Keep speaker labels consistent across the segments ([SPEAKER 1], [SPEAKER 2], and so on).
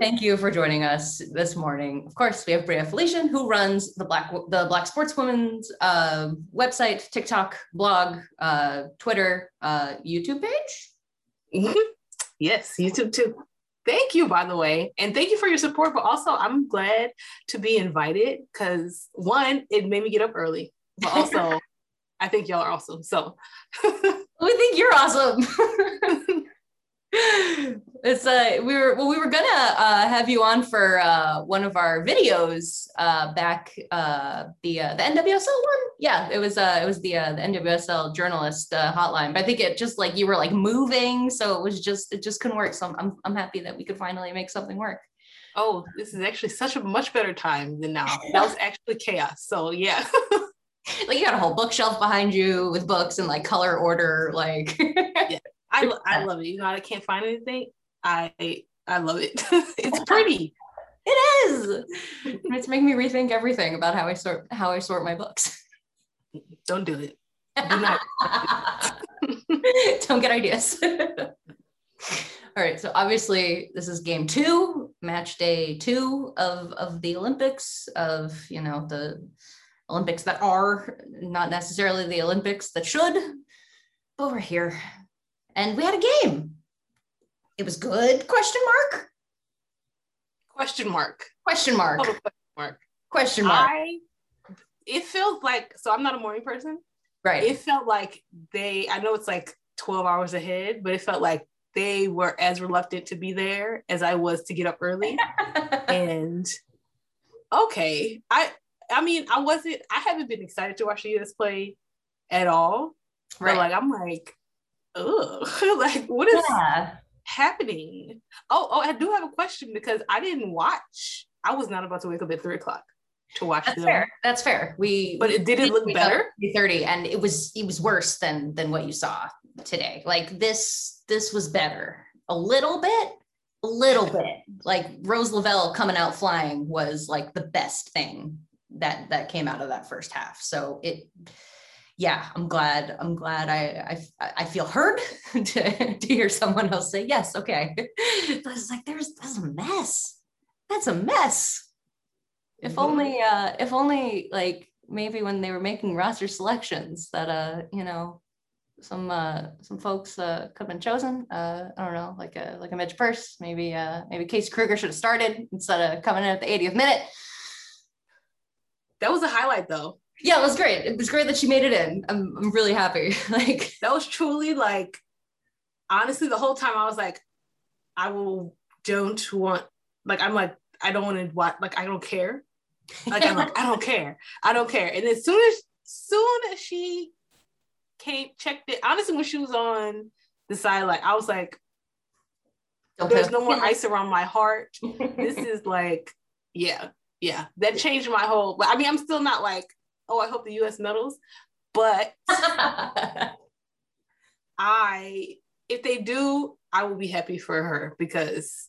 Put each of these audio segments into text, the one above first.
[SPEAKER 1] Thank you for joining us this morning. Of course, we have Bria Felicien, who runs the Black the Black Sportswoman's uh, website, TikTok, blog, uh, Twitter, uh, YouTube page.
[SPEAKER 2] Mm-hmm. Yes, YouTube too. Thank you, by the way, and thank you for your support. But also, I'm glad to be invited because one, it made me get up early, but also, I think y'all are awesome. So,
[SPEAKER 1] we think you're awesome. it's uh we were well we were gonna uh have you on for uh one of our videos uh back uh the uh the NWSL one? Yeah it was uh it was the uh the NWSL journalist uh, hotline but I think it just like you were like moving so it was just it just couldn't work so I'm I'm, I'm happy that we could finally make something work.
[SPEAKER 2] Oh this is actually such a much better time than now. That was actually chaos so yeah.
[SPEAKER 1] Like you got a whole bookshelf behind you with books and like color order like.
[SPEAKER 2] Yeah I, I love it. You know, I can't find anything. I I love it. it's pretty.
[SPEAKER 1] It is. It's making me rethink everything about how I sort how I sort my books.
[SPEAKER 2] Don't do it. Do not.
[SPEAKER 1] Don't get ideas. All right. So obviously this is game two, match day two of of the Olympics, of you know, the Olympics that are not necessarily the Olympics that should, but we're here and we had a game. It was good? Question mark.
[SPEAKER 2] Question mark.
[SPEAKER 1] Question mark.
[SPEAKER 2] question mark.
[SPEAKER 1] Question mark. I,
[SPEAKER 2] it feels like so. I'm not a morning person.
[SPEAKER 1] Right.
[SPEAKER 2] It felt like they. I know it's like 12 hours ahead, but it felt like they were as reluctant to be there as I was to get up early. and okay, I. I mean, I wasn't. I haven't been excited to watch the US play at all. Right. But like, I'm like, ugh, like what is yeah. happening? Oh, oh, I do have a question because I didn't watch. I was not about to wake up at three o'clock to watch
[SPEAKER 1] That's
[SPEAKER 2] them.
[SPEAKER 1] fair. That's fair. We
[SPEAKER 2] but it did it look better?
[SPEAKER 1] Thirty, and it was it was worse than than what you saw today. Like this this was better a little bit, a little bit. Like Rose Lavelle coming out flying was like the best thing that that came out of that first half. So it yeah, I'm glad. I'm glad I I, I feel heard to, to hear someone else say yes. Okay, but it's like there's that's a mess. That's a mess. If mm-hmm. only uh if only like maybe when they were making roster selections that uh you know some uh some folks uh could have been chosen uh i don't know like a like a Midge Purce maybe uh maybe case Krueger should have started instead of coming in at the 80th minute
[SPEAKER 2] that was a highlight though
[SPEAKER 1] yeah, it was great. It was great that she made it in. I'm, I'm really happy. like
[SPEAKER 2] that was truly like, honestly, the whole time I was like, I will don't want like I'm like I don't want to watch like I don't care. Like I'm like I don't care. I don't care. And as soon as soon as she came checked it, honestly, when she was on the side, like I was like, there's no more ice around my heart. this is like, yeah, yeah. That changed my whole. But I mean, I'm still not like oh, I hope the US medals. But I, if they do, I will be happy for her because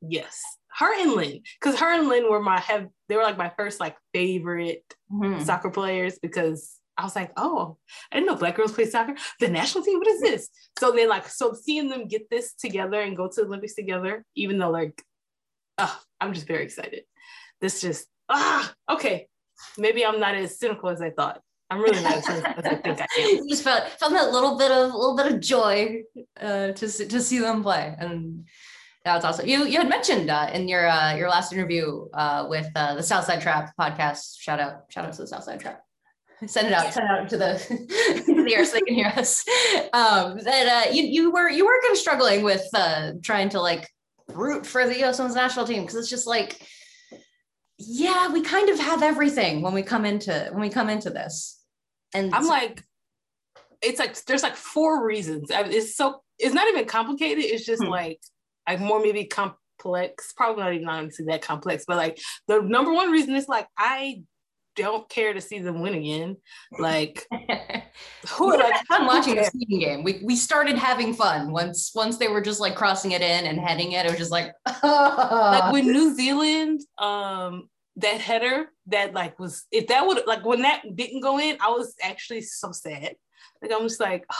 [SPEAKER 2] yes, her and Lynn, because her and Lynn were my have they were like my first like favorite mm-hmm. soccer players because I was like, oh, I didn't know black girls play soccer. The national team, what is this? So then like so seeing them get this together and go to the Olympics together, even though like, oh, I'm just very excited. This just ah okay maybe I'm not as cynical as I thought. I'm really not as cynical as I think I am.
[SPEAKER 1] just felt felt that little bit of a little bit of joy uh, to to see them play, and that's awesome. You you had mentioned uh, in your uh, your last interview uh, with uh, the Southside Trap podcast. Shout out shout out to the Southside Trap. Send it out, send it out to the to the air so they can hear us. Um, that uh, you you were you were kind of struggling with uh, trying to like root for the U.S. Women's national team because it's just like yeah, we kind of have everything when we come into when we come into this.
[SPEAKER 2] And I'm like, it's like there's like four reasons. It's so it's not even complicated. It's just hmm. like like more maybe complex. Probably not even honestly that complex, but like the number one reason is like I don't care to see them win again. Like,
[SPEAKER 1] who are like fun watching the game. We we started having fun once once they were just like crossing it in and heading it. It was just like,
[SPEAKER 2] like when New Zealand, um, that header that like was if that would like when that didn't go in, I was actually so sad. Like I'm just like. Oh.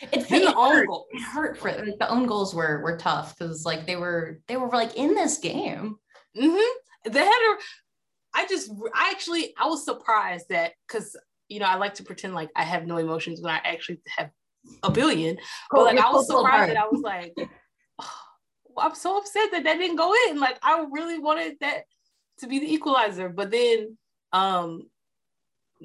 [SPEAKER 1] It, it, hurt. it hurt for like, the own goals were were tough because like they were they were like in this game.
[SPEAKER 2] Mm-hmm. A. I just I actually I was surprised that because you know I like to pretend like I have no emotions when I actually have a billion, cool. but like I was surprised that I was like, oh, I'm so upset that that didn't go in. Like I really wanted that to be the equalizer, but then um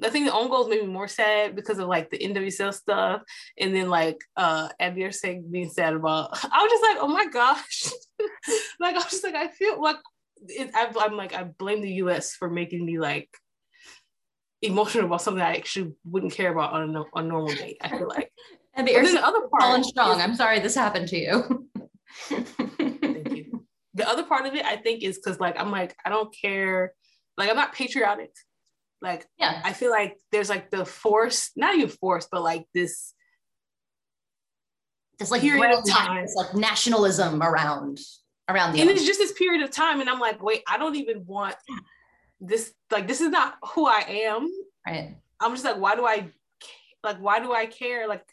[SPEAKER 2] I think the own goals made me more sad because of like the NWSL stuff, and then like uh Abir saying being sad about. I was just like, oh my gosh, like I was just like, I feel like it, I, I'm like I blame the U.S. for making me like emotional about something I actually wouldn't care about on a, on a normal day. I feel like.
[SPEAKER 1] And the, the other part, strong. Is, I'm sorry this happened to you.
[SPEAKER 2] thank you. The other part of it, I think, is because like I'm like I don't care. Like I'm not patriotic like, yeah, I feel like there's like the force, not even force, but like this
[SPEAKER 1] this like time, it's like nationalism around around
[SPEAKER 2] the. And it's just this period of time, and I'm like, wait, I don't even want this. Like, this is not who I am.
[SPEAKER 1] Right.
[SPEAKER 2] I'm just like, why do I like? Why do I care? Like,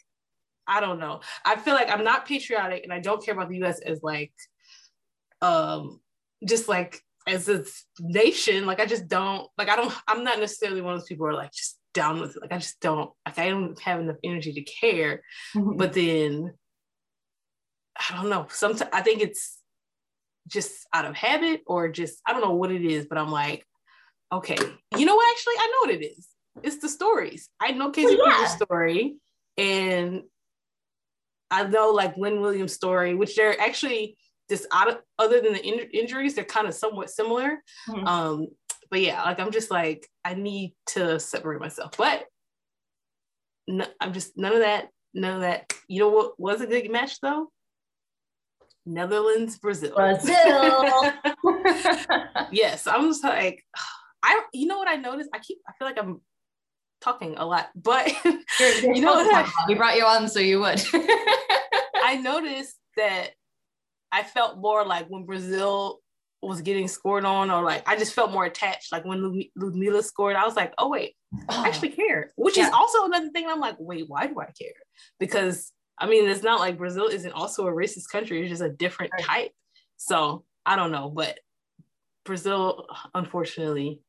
[SPEAKER 2] I don't know. I feel like I'm not patriotic, and I don't care about the U.S. as like, um, just like as a nation, like I just don't like I don't I'm not necessarily one of those people who are like just down with it. Like I just don't like I don't have enough energy to care. Mm-hmm. But then I don't know. Sometimes I think it's just out of habit or just I don't know what it is, but I'm like, okay, you know what? Actually, I know what it is. It's the stories. I know Casey well, yeah. story, and I know like Lynn Williams' story, which they're actually just out of, other than the in- injuries, they're kind of somewhat similar. Mm-hmm. Um, but yeah, like I'm just like I need to separate myself. But no, I'm just none of that. None of that. You know what was a good match though? Netherlands, Brazil.
[SPEAKER 1] Brazil.
[SPEAKER 2] yes, I'm just like I. You know what I noticed? I keep. I feel like I'm talking a lot, but you know what?
[SPEAKER 1] We brought you on so you would.
[SPEAKER 2] I noticed that I felt more like when Brazil was getting scored on, or like I just felt more attached. Like when Ludmila scored, I was like, oh wait, I oh. actually care. Which yeah. is also another thing. I'm like, wait, why do I care? Because I mean, it's not like Brazil isn't also a racist country. It's just a different right. type. So I don't know, but Brazil unfortunately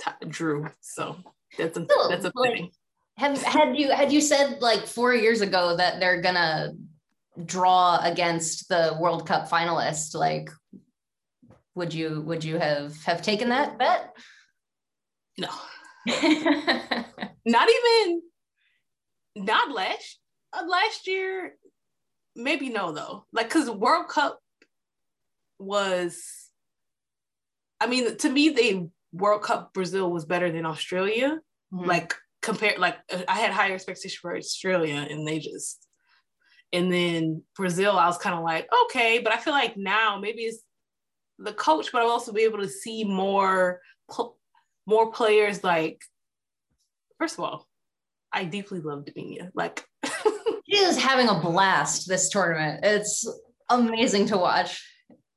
[SPEAKER 2] t- drew. So that's a, that's a thing.
[SPEAKER 1] Have had you had you said like four years ago that they're gonna draw against the World Cup finalist, like would you would you have have taken that bet?
[SPEAKER 2] No. not even not last uh, last year maybe no though like because world cup was i mean to me the world cup brazil was better than australia mm-hmm. like compared like i had higher expectations for australia and they just and then Brazil, I was kind of like, okay, but I feel like now maybe it's the coach, but I'll also be able to see more more players like first of all, I deeply love Debinha. Like
[SPEAKER 1] is having a blast this tournament. It's amazing to watch.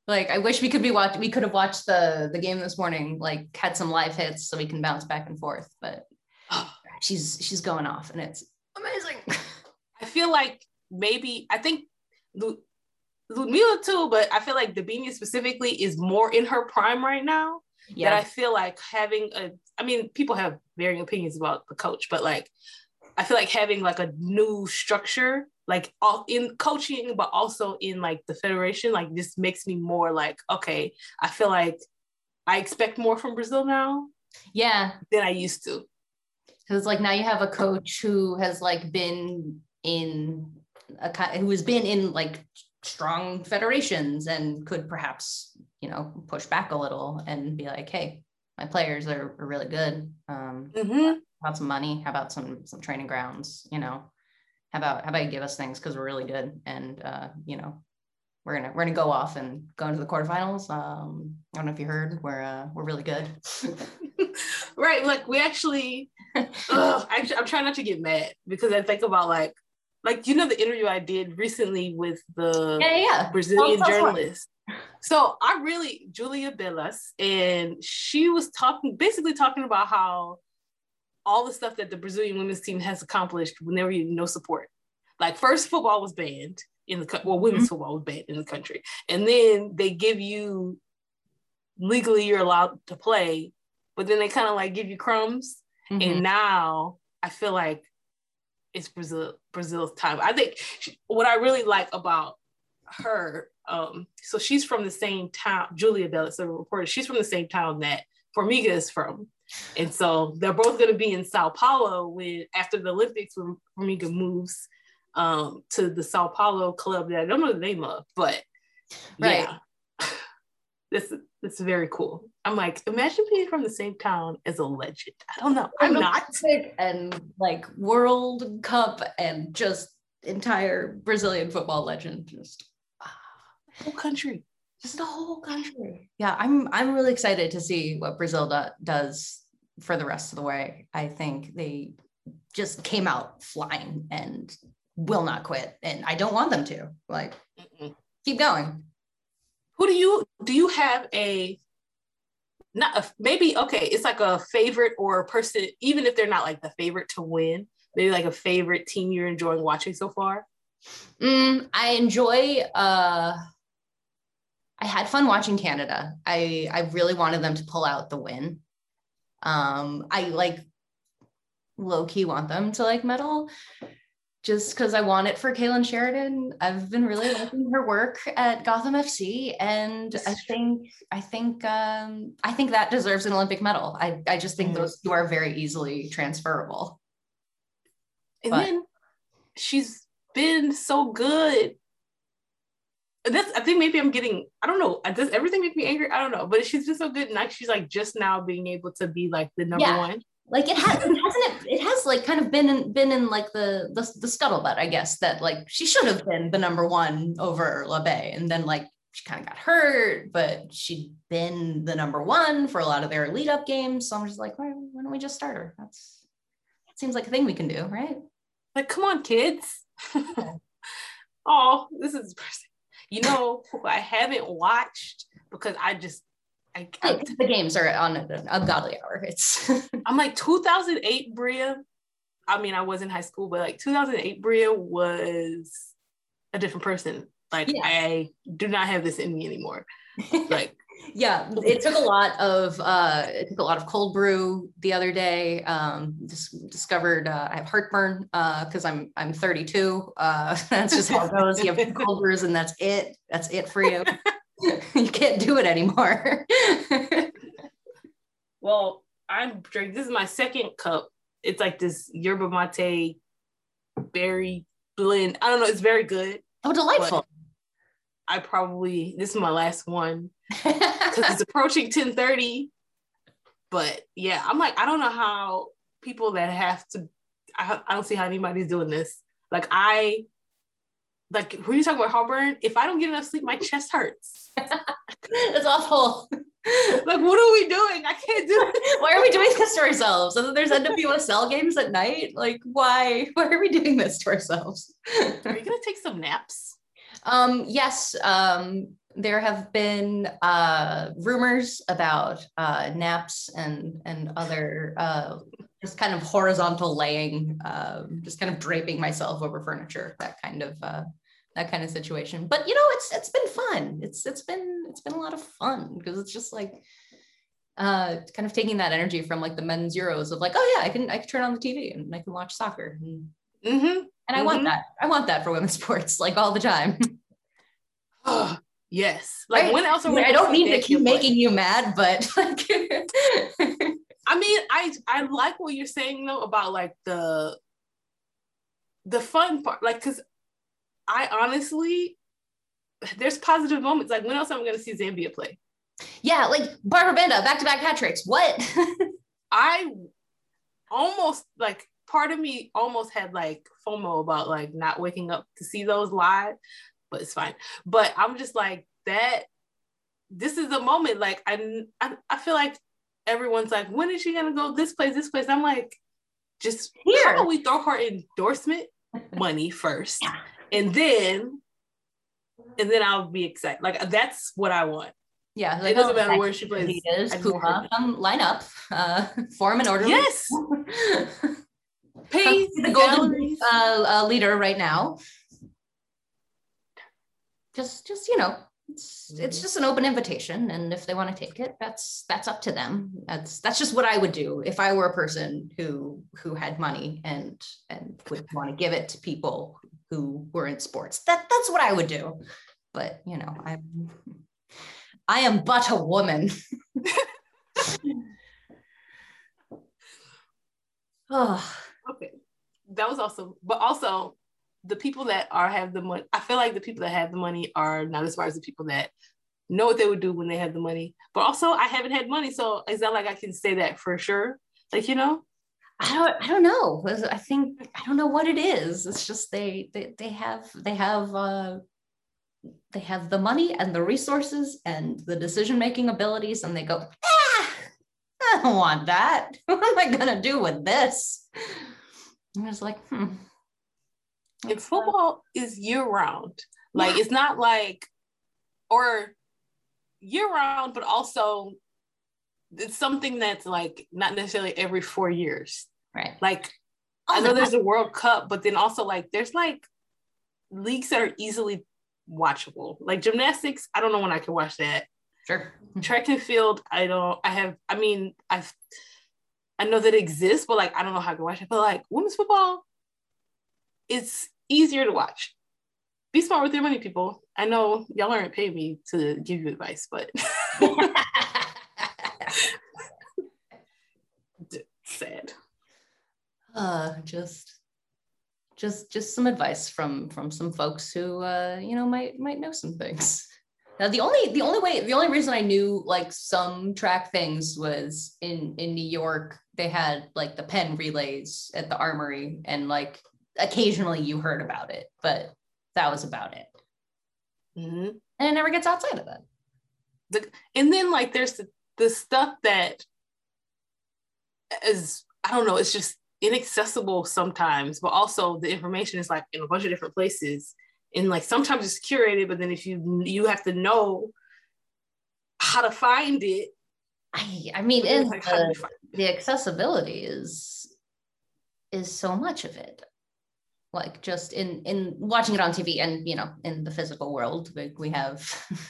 [SPEAKER 1] Like I wish we could be watch we could have watched the the game this morning, like had some live hits so we can bounce back and forth. But she's she's going off and it's amazing.
[SPEAKER 2] I feel like maybe I think Ludmila too, but I feel like Debinha specifically is more in her prime right now. Yeah, that I feel like having a. I mean, people have varying opinions about the coach, but like, I feel like having like a new structure, like all in coaching, but also in like the federation, like this makes me more like, okay, I feel like I expect more from Brazil now.
[SPEAKER 1] Yeah,
[SPEAKER 2] than I used to.
[SPEAKER 1] Because like now you have a coach who has like been in a who has been in like strong federations and could perhaps you know push back a little and be like hey my players are, are really good um mm-hmm. How about some money? How about some some training grounds you know? How about how about you give us things? Because we're really good and uh you know we're gonna we're gonna go off and go into the quarterfinals. Um i don't know if you heard we're uh we're really good.
[SPEAKER 2] Right like we actually ugh, I, i'm trying not to get mad because i think about like like you know the interview I did recently with the
[SPEAKER 1] yeah, yeah.
[SPEAKER 2] Brazilian journalist. So I really Julia Belas, and she was talking basically talking about how all the stuff that the Brazilian women's team has accomplished when there were no support. Like first football was banned in the well, women's mm-hmm. football was banned in the country, and then they give you legally you're allowed to play, but then they kind of like give you crumbs. Mm-hmm. And now I feel like it's Brazil Brazil's time. I think she, what I really like about her, um, so she's from the same town. Julia Bell, a reporter. She's from the same town that Formiga is from, and so they're both going to be in Sao Paulo when after the Olympics when Formiga moves um, to the Sao Paulo club that I don't know the name of, but right. yeah, this this is very cool. I'm like, imagine being from the same town as a legend. I don't know. I'm not.
[SPEAKER 1] And like World Cup and just entire Brazilian football legend. Just
[SPEAKER 2] ah, whole country.
[SPEAKER 1] Just the whole country. Yeah, I'm I'm really excited to see what Brazil do, does for the rest of the way. I think they just came out flying and will not quit. And I don't want them to. Like, Mm-mm. keep going.
[SPEAKER 2] Who do you do you have a not a, maybe okay, it's like a favorite or a person, even if they're not like the favorite to win, maybe like a favorite team you're enjoying watching so far?
[SPEAKER 1] Mm, I enjoy uh I had fun watching Canada. I I really wanted them to pull out the win. Um I like low key want them to like medal just because I want it for Kailen Sheridan. I've been really liking her work at Gotham FC, and I think I think um, I think that deserves an Olympic medal. I I just think mm. those two are very easily transferable.
[SPEAKER 2] And but, then she's been so good. That's I think maybe I'm getting I don't know. Uh, does everything make me angry? I don't know, but she's just so good. And like she's like just now being able to be like the number yeah. one
[SPEAKER 1] like it has hasn't it it has like kind of been in been in like the the, the scuttlebutt i guess that like she should have been the number one over Labbé and then like she kind of got hurt but she'd been the number one for a lot of their lead up games so i'm just like why, why don't we just start her that's that seems like a thing we can do right
[SPEAKER 2] like come on kids oh this is you know who i haven't watched because i just
[SPEAKER 1] I, I, the games are on an ungodly hour. It's
[SPEAKER 2] I'm like 2008 Bria. I mean, I was in high school, but like 2008 Bria was a different person. Like yeah. I do not have this in me anymore. Like
[SPEAKER 1] yeah, it took a lot of uh it took a lot of cold brew the other day. Um just discovered uh, I have heartburn uh because I'm I'm 32. Uh that's just how it goes. You have cold brews and that's it. That's it for you. you can't do it anymore.
[SPEAKER 2] well, I'm drinking. This is my second cup. It's like this yerba mate berry blend. I don't know. It's very good.
[SPEAKER 1] Oh, delightful.
[SPEAKER 2] I probably this is my last one because it's approaching 1030. But yeah, I'm like, I don't know how people that have to. I, I don't see how anybody's doing this. Like I like when you talk about heartburn, if I don't get enough sleep, my chest hurts.
[SPEAKER 1] That's awful.
[SPEAKER 2] like, what are we doing? I can't do
[SPEAKER 1] it. why are we doing this to ourselves? And then there's NWSL games at night. Like, why? Why are we doing this to ourselves?
[SPEAKER 2] are you gonna take some naps?
[SPEAKER 1] Um, yes. Um, there have been uh, rumors about uh, naps and and other uh, just kind of horizontal laying, uh, just kind of draping myself over furniture, that kind of uh, that kind of situation. But you know, it's it's been fun. It's it's been it's been a lot of fun because it's just like uh, kind of taking that energy from like the men's Euros of like, oh yeah, I can I can turn on the TV and I can watch soccer. And, mm-hmm. and I mm-hmm. want that. I want that for women's sports like all the time.
[SPEAKER 2] Yes. Like right. when else
[SPEAKER 1] are we? I don't mean to keep making you mad, but like
[SPEAKER 2] I mean, I I like what you're saying though about like the the fun part, like because I honestly there's positive moments. Like when else am I gonna see Zambia play?
[SPEAKER 1] Yeah, like Barbara Banda, back to back hat tricks. What?
[SPEAKER 2] I almost like part of me almost had like FOMO about like not waking up to see those live, but it's fine. But I'm just like that. This is a moment like I I, I feel like everyone's like, when is she gonna go this place, this place? I'm like, just here. How about we throw her endorsement money first, yeah. and then, and then I'll be excited. Like that's what I want.
[SPEAKER 1] Yeah,
[SPEAKER 2] like, it doesn't matter where she plays.
[SPEAKER 1] Is, Puma, come line up, uh, form an order.
[SPEAKER 2] Yes.
[SPEAKER 1] Pay the golden uh, uh, leader right now. Just, just you know, it's mm-hmm. it's just an open invitation, and if they want to take it, that's that's up to them. That's that's just what I would do if I were a person who who had money and and would want to give it to people who were in sports. That that's what I would do. But you know, I'm I am but a woman.
[SPEAKER 2] oh. Okay. That was awesome. But also the people that are have the money, I feel like the people that have the money are not as smart as the people that know what they would do when they have the money. But also I haven't had money. So is that like I can say that for sure? Like, you know?
[SPEAKER 1] I don't I don't know. I think I don't know what it is. It's just they they, they have they have uh they have the money and the resources and the decision making abilities and they go ah, i don't want that what am i to do with this i was like hmm
[SPEAKER 2] if football is year round like yeah. it's not like or year round but also it's something that's like not necessarily every four years
[SPEAKER 1] right
[SPEAKER 2] like oh, i know there's a world cup but then also like there's like leagues that are easily watchable. Like gymnastics, I don't know when I can watch that.
[SPEAKER 1] Sure.
[SPEAKER 2] Track and field, I don't. I have. I mean, I've. I know that it exists, but like I don't know how to watch it. But like women's football, it's easier to watch. Be smart with your money, people. I know y'all aren't paying me to give you advice, but sad.
[SPEAKER 1] Uh, just just just some advice from from some folks who uh, you know might might know some things. Now the only the only way the only reason I knew like some track things was in in New York they had like the Penn relays at the Armory and like occasionally you heard about it, but that was about it. Mm-hmm. And it never gets outside of that.
[SPEAKER 2] The, and then like there's the, the stuff that is I don't know, it's just inaccessible sometimes, but also the information is like in a bunch of different places. And like sometimes it's curated, but then if you you have to know how to find it.
[SPEAKER 1] I I mean, like, the, the accessibility is is so much of it like just in in watching it on tv and you know in the physical world like we have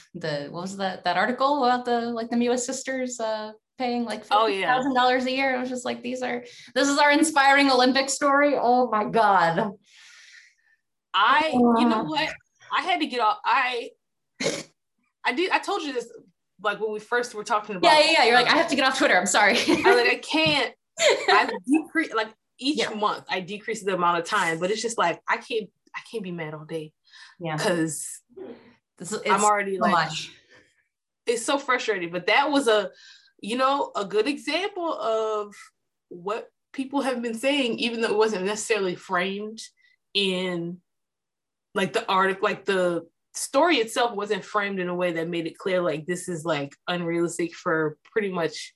[SPEAKER 1] the what was that that article about the like the Mewis sisters uh paying like oh yeah thousand dollars a year. It was just like these are this is our inspiring Olympic story. Oh my god.
[SPEAKER 2] I you know what I had to get off. I I did I told you this like when we first were talking about.
[SPEAKER 1] Yeah, yeah, yeah. You're like I have to get off Twitter. I'm sorry.
[SPEAKER 2] I like I can't. I decrease like each yeah. month I decrease the amount of time, but it's just like I can't I can't be mad all day.
[SPEAKER 1] Yeah,
[SPEAKER 2] because I'm already so like. Much. It's so frustrating, but that was a you know, a good example of what people have been saying, even though it wasn't necessarily framed in like the article, like the story itself wasn't framed in a way that made it clear like this is like unrealistic for pretty much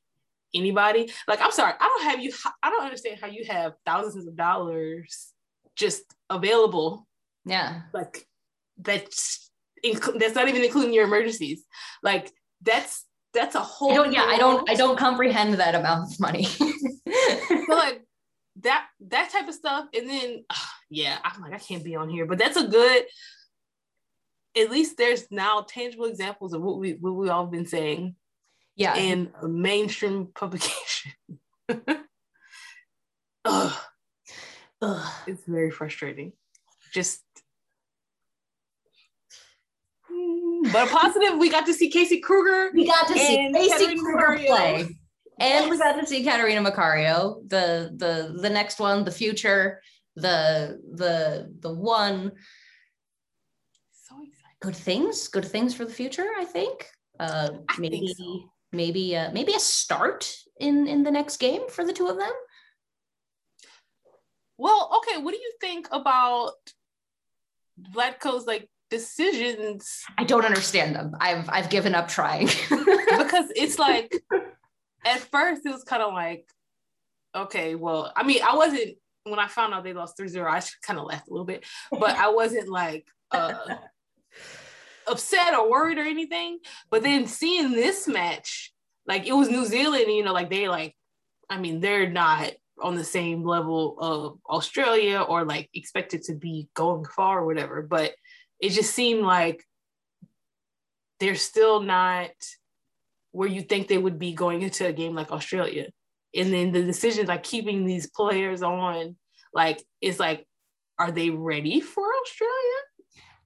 [SPEAKER 2] anybody. Like, I'm sorry, I don't have you, I don't understand how you have thousands of dollars just available.
[SPEAKER 1] Yeah.
[SPEAKER 2] Like, that's, that's not even including your emergencies. Like, that's that's a whole
[SPEAKER 1] I don't, yeah i don't i don't comprehend that amount of money
[SPEAKER 2] like that that type of stuff and then uh, yeah i'm like i can't be on here but that's a good at least there's now tangible examples of what we what we all been saying
[SPEAKER 1] yeah
[SPEAKER 2] in a mainstream publication Ugh. Ugh. it's very frustrating just But positive, we got to see Casey Krueger
[SPEAKER 1] We got to see Casey Krueger play. And yes. we got to see Catarina Macario, the the the next one, the future, the the the one.
[SPEAKER 2] So excited.
[SPEAKER 1] Good things, good things for the future, I think. Uh
[SPEAKER 2] I
[SPEAKER 1] maybe
[SPEAKER 2] think so.
[SPEAKER 1] Maybe uh, maybe a start in in the next game for the two of them.
[SPEAKER 2] Well, okay, what do you think about Vlatko's like decisions?
[SPEAKER 1] I don't understand them. I've i've given up trying.
[SPEAKER 2] Because it's like at first it was kind of like okay well i mean i wasn't when i found out they lost 3-0 i kind of laughed a little bit but i wasn't like uh upset or worried or anything but then seeing this match like it was new zealand you know like they like i mean they're not on the same level of Australia or like expected to be going far or whatever. But it just seemed like they're still not where you think they would be going into a game like Australia. And then the decisions like keeping these players on, like, it's like, are they ready for Australia?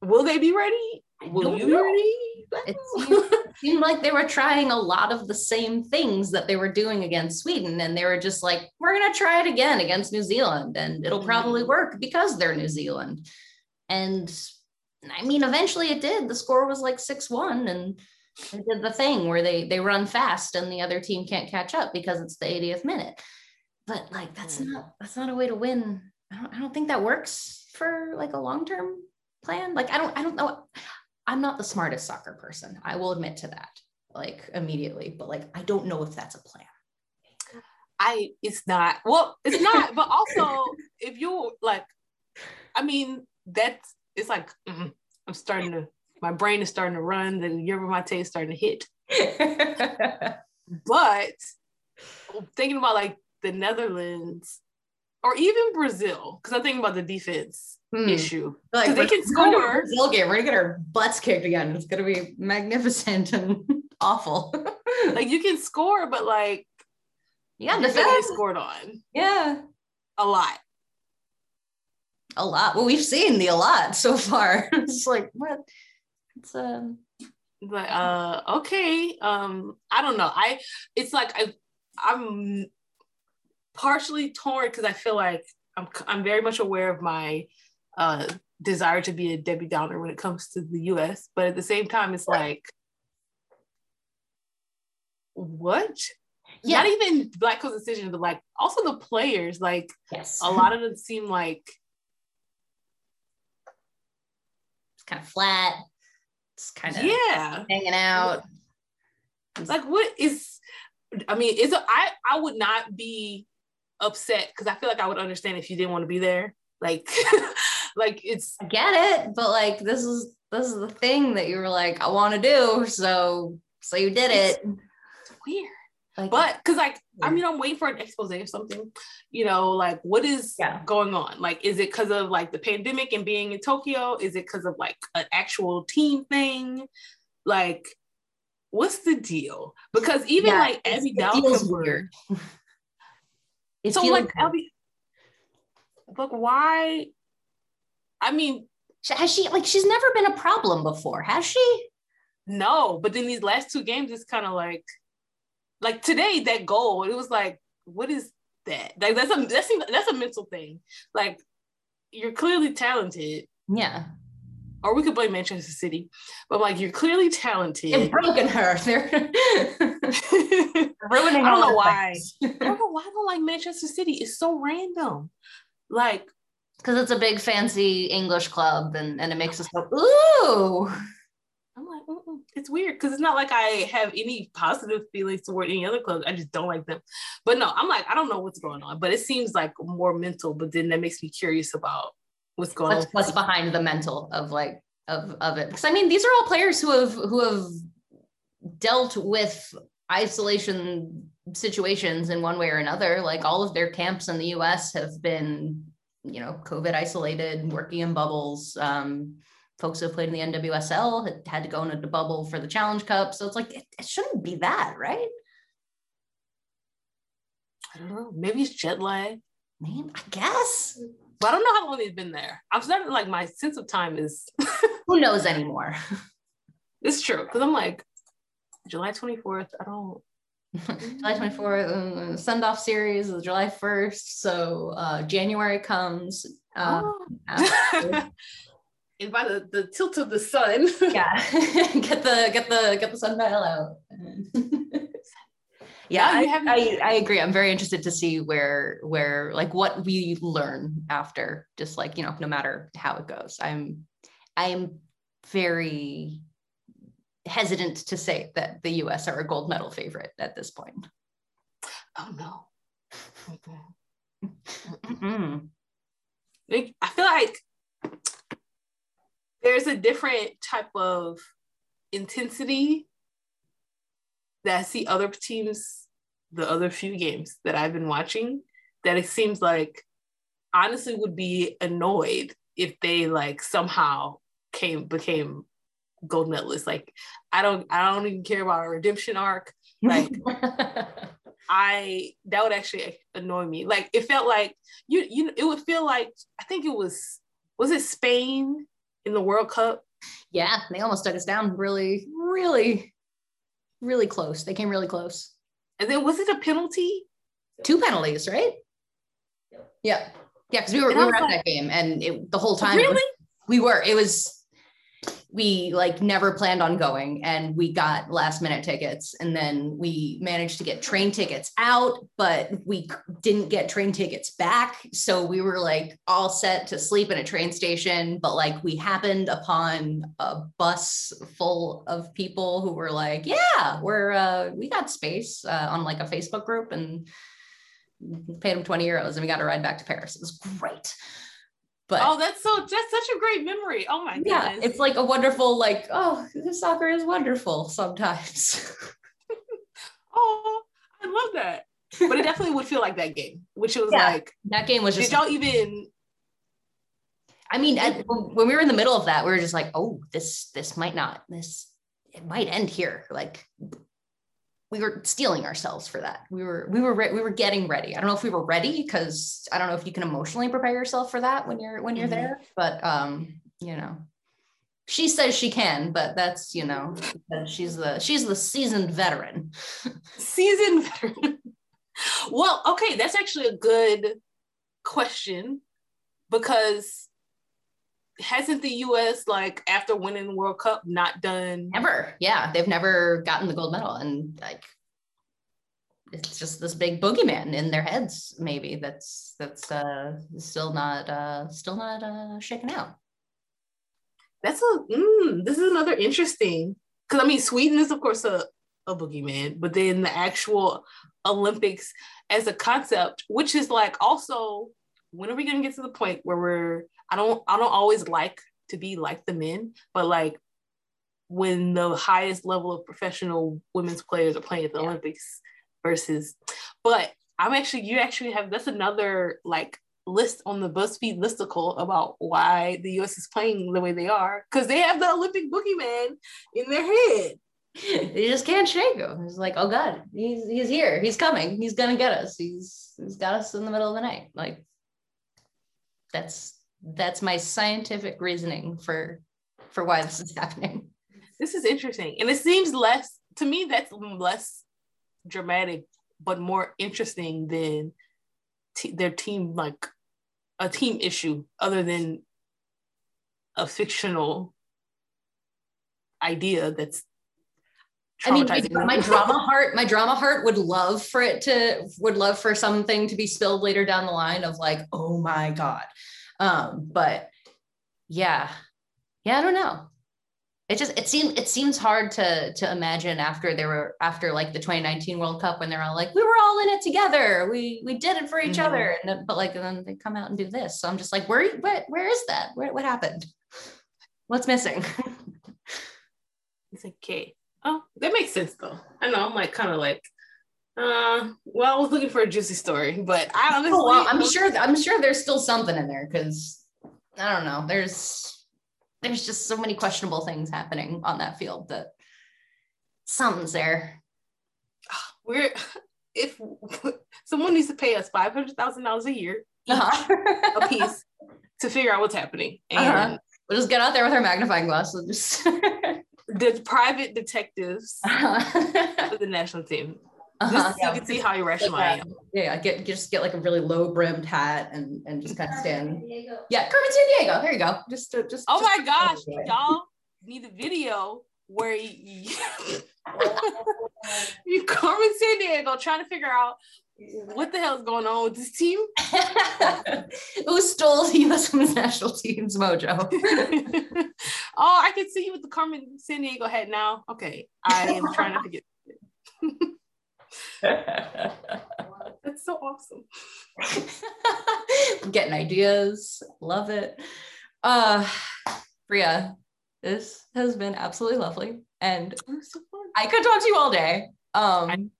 [SPEAKER 2] Will they be ready? Will you?
[SPEAKER 1] It seemed, seemed like they were trying a lot of the same things that they were doing against Sweden. And they were just like, we're going to try it again against New Zealand. And it'll probably mm-hmm. work because they're New Zealand. And I mean, eventually it did. The score was like 6 1. And they did the thing where they they run fast and the other team can't catch up because it's the 80th minute. But like that's mm. not that's not a way to win. I don't, I don't think that works for like a long-term plan. Like I don't I don't know. I'm not the smartest soccer person. I will admit to that like immediately, but like I don't know if that's a plan.
[SPEAKER 2] I it's not. Well, it's not, but also if you like I mean that's it's like mm, I'm starting to my brain is starting to run, the yerba mate is starting to hit. but thinking about like the Netherlands or even Brazil, because I'm thinking about the defense hmm. issue. Like they can
[SPEAKER 1] score. Brazil game, we're gonna get our butts kicked again. It's gonna be magnificent and awful.
[SPEAKER 2] like you can score, but like
[SPEAKER 1] yeah, the get
[SPEAKER 2] scored on.
[SPEAKER 1] Yeah,
[SPEAKER 2] a lot.
[SPEAKER 1] A lot. Well, we've seen the a lot so far. it's like what it's um
[SPEAKER 2] but uh okay um i don't know i it's like i i'm partially torn because i feel like i'm i'm very much aware of my uh desire to be a debbie downer when it comes to the us but at the same time it's like what yeah. not even Vlatko's decision but like also the players like
[SPEAKER 1] yes
[SPEAKER 2] a lot of them seem like
[SPEAKER 1] it's kind of flat It's kind of
[SPEAKER 2] yeah
[SPEAKER 1] hanging out.
[SPEAKER 2] Like what is I mean, is I I would not be upset because I feel like I would understand if you didn't want to be there. Like like it's
[SPEAKER 1] I get it, but like this is this is the thing that you were like, I want to do. So so you did it.
[SPEAKER 2] It's weird. Like, but because like I mean I'm waiting for an expose or something, you know, like what is yeah. going on? Like, is it because of like the pandemic and being in Tokyo? Is it because of like an actual team thing? Like, what's the deal? Because even yeah, like Abby Dalkin weird. so like Abby, like why? I mean,
[SPEAKER 1] has she like she's never been a problem before, has she?
[SPEAKER 2] No, but then these last two games, it's kind of like like today that goal it was like what is that like that's a that's a, that's a mental thing like you're clearly talented
[SPEAKER 1] yeah
[SPEAKER 2] or we could blame Manchester City, but like you're clearly talented.
[SPEAKER 1] They've broken her. Ruining.
[SPEAKER 2] I don't know why. I don't know why I don't like Manchester City. It's so random. Like
[SPEAKER 1] because it's a big fancy English club, and and it makes us go ooh.
[SPEAKER 2] I'm like, Mm-mm. it's weird because it's not like I have any positive feelings toward any other clubs. I just don't like them. But no, I'm like, I don't know what's going on, but it seems like more mental. But then that makes me curious about what's going
[SPEAKER 1] what's,
[SPEAKER 2] on.
[SPEAKER 1] What's behind the mental of like of of it? Because I mean, these are all players who have who have dealt with isolation situations in one way or another. Like all of their camps in the U.S. have been, you know, COVID isolated, working in bubbles. Um, folks who have played in the NWSL had, had to go into the bubble for the Challenge Cup. So it's like, it, it shouldn't be that, right?
[SPEAKER 2] I don't know. Maybe it's jet lag.
[SPEAKER 1] Man, I guess.
[SPEAKER 2] But I don't know how long they've been there. I'm starting like my sense of time is.
[SPEAKER 1] Who knows anymore?
[SPEAKER 2] it's true. Because I'm like, July 24th, I don't.
[SPEAKER 1] July 24th, uh, send off series is July 1st. So uh, January comes. Uh,
[SPEAKER 2] oh and by the, the tilt of the sun.
[SPEAKER 1] yeah. get the get the get the sundial out. yeah, I, I, I agree. I'm very interested to see where where like what we learn after, just like you know, no matter how it goes. I'm I'm very hesitant to say that the US are a gold medal favorite at this point.
[SPEAKER 2] Oh no. mm-hmm. I feel like there's a different type of intensity that I see other teams, the other few games that I've been watching, that it seems like honestly would be annoyed if they like somehow came became gold medalists. Like I don't I don't even care about a redemption arc. Like I that would actually annoy me. Like it felt like you you it would feel like I think it was was it Spain in the World Cup?
[SPEAKER 1] Yeah, they almost took us down really, really, really close. They came really close.
[SPEAKER 2] And then was it a penalty?
[SPEAKER 1] Two penalties, right? Yeah. Yeah, because we were, we were at like, that game and it, the whole time
[SPEAKER 2] really?
[SPEAKER 1] was, we were. It was we like never planned on going and we got last minute tickets and then we managed to get train tickets out but we didn't get train tickets back. So we were like all set to sleep in a train station but like we happened upon a bus full of people who were like yeah we're uh we got space uh, on like a facebook group and paid them 20 euros and we got a ride back to paris. It was great
[SPEAKER 2] but oh, that's so that's such a great memory. Oh my goodness. Yeah,
[SPEAKER 1] it's like a wonderful, like, oh, soccer is wonderful sometimes.
[SPEAKER 2] oh, I love that. But it definitely would feel like that game, which was yeah, like
[SPEAKER 1] that game was
[SPEAKER 2] just. Did y'all even?
[SPEAKER 1] I mean, at, when we were in the middle of that, we were just like, oh, this this might not this it might end here. Like we were steeling ourselves for that. We were we were re- we were getting ready. I don't know if we were ready because I don't know if you can emotionally prepare yourself for that when you're when you're mm-hmm. there. But um, you know, she says she can, but that's you know she's the she's the seasoned veteran.
[SPEAKER 2] seasoned veteran. well, okay, that's actually a good question because hasn't the US like after winning the World Cup not done
[SPEAKER 1] never. Yeah they've never gotten the gold medal and like it's just this big boogeyman in their heads maybe that's that's uh still not uh still not uh shaken out.
[SPEAKER 2] That's a mm, this is another interesting because I mean Sweden is of course a a boogeyman but then the actual Olympics as a concept which is like also when are we going to get to the point where we're I don't I don't always like to be like the men, but like when the highest level of professional women's players are playing at the yeah. Olympics versus but I'm actually you actually have that's another like list on the BuzzFeed listicle about why the US is playing the way they are because they have the Olympic boogeyman in their head.
[SPEAKER 1] They just can't shake him. It's like, oh God, he's he's here. He's coming. He's gonna get us. He's he's got us in the middle of the night. Like that's that's my scientific reasoning for for why this is happening.
[SPEAKER 2] This is interesting and it seems less to me that's less dramatic but more interesting than t- their team like a team issue other than a fictional idea that's
[SPEAKER 1] I mean, my, drama heart, my drama heart would love for it to, would love for something to be spilled later down the line of like, oh my God, um, but yeah, yeah, I don't know. It just it seems it seems hard to to imagine after they were after like the 2019 World Cup when they're all like we were all in it together. We we did it for each mm-hmm. other and but like then they come out and do this. So I'm just like where what where is that? Where, what happened? What's missing?
[SPEAKER 2] It's like, okay oh that makes sense though I know I'm like kind of like uh, well, I was looking for a juicy story, but I honestly, oh,
[SPEAKER 1] well, I'm sure, I'm sure there's still something in there because I don't know. There's, there's just so many questionable things happening on that field that something's there.
[SPEAKER 2] We're if someone needs to pay us five hundred thousand dollars a year uh-huh. a piece to figure out what's happening, uh-huh. and uh-huh.
[SPEAKER 1] we'll just get out there with our magnifying glass and just
[SPEAKER 2] the private detectives uh-huh. of the national team uh-huh. yeah. you can see how irrational like, I am.
[SPEAKER 1] Yeah, get just get like a really low brimmed hat and and just kind of stand. Yeah, Carmen San Diego. There you go. Just to, just.
[SPEAKER 2] Oh
[SPEAKER 1] just
[SPEAKER 2] my gosh, y'all need a video where you, you Carmen Sandiego trying to figure out what the hell is going on with this team?
[SPEAKER 1] Who stole the U.S. Women's National Team's mojo?
[SPEAKER 2] oh, I can see you with the Carmen Sandiego head now. Okay, I am trying to forget. That's so awesome.
[SPEAKER 1] Getting ideas. Love it. Uh Bria, this has been absolutely lovely. And so I could talk to you all day. Um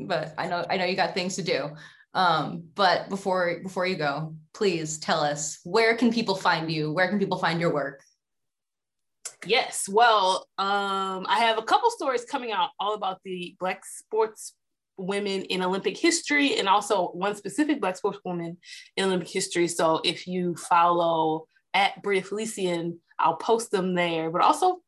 [SPEAKER 1] but I know I know you got things to do. Um, but before before you go, please tell us where can people find you? Where can people find your work?
[SPEAKER 2] Yes, well, um, I have a couple stories coming out all about the Black sports women in Olympic history and also one specific Black sports woman in Olympic history. So if you follow at Bria Felicien, I'll post them there, but also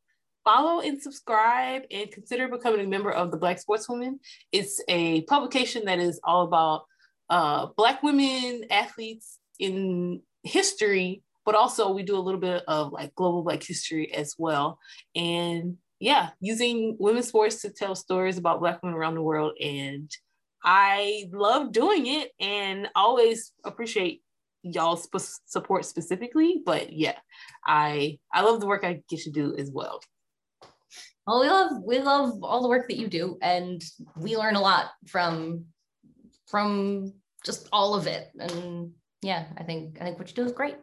[SPEAKER 2] follow and subscribe and consider becoming a member of the Black Sportswoman. It's a publication that is all about uh, Black women athletes in history, but also we do a little bit of like global Black history as well. And yeah, using women's sports to tell stories about Black women around the world. And I love doing it and always appreciate y'all's support specifically. But yeah, I I love the work I get to do as well.
[SPEAKER 1] Well, we love we love all the work that you do, and we learn a lot from from just all of it. And yeah, I think I think what you do is great.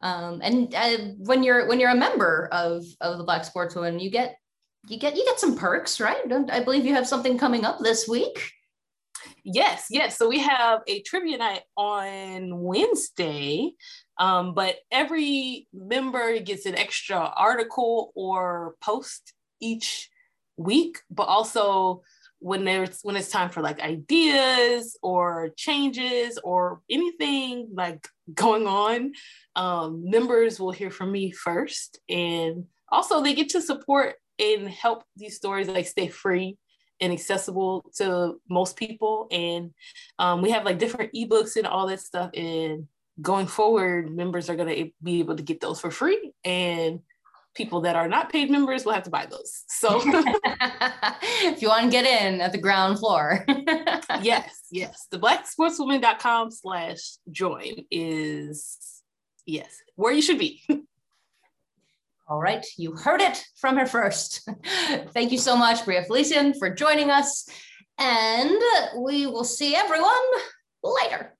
[SPEAKER 1] Um, and uh, when you're when you're a member of of the Black Sportswoman, you get you get you get some perks, right? Don't, I believe you have something coming up this week.
[SPEAKER 2] Yes, yes. So we have a trivia night on Wednesday, um, but every member gets an extra article or post each week, but also when there's when it's time for like ideas or changes or anything like going on, um, members will hear from me first, and also they get to support and help these stories like stay free and accessible to most people. And um, we have like different ebooks and all that stuff. And going forward, members are going to be able to get those for free. And people that are not paid members will have to buy those. So
[SPEAKER 1] if you want to get in at the ground floor.
[SPEAKER 2] yes, yes. The blacksportswoman.com slash join is yes, where you should be.
[SPEAKER 1] All right, you heard it from her first. Thank you so much, Bria Felicien, for joining us. And we will see everyone later.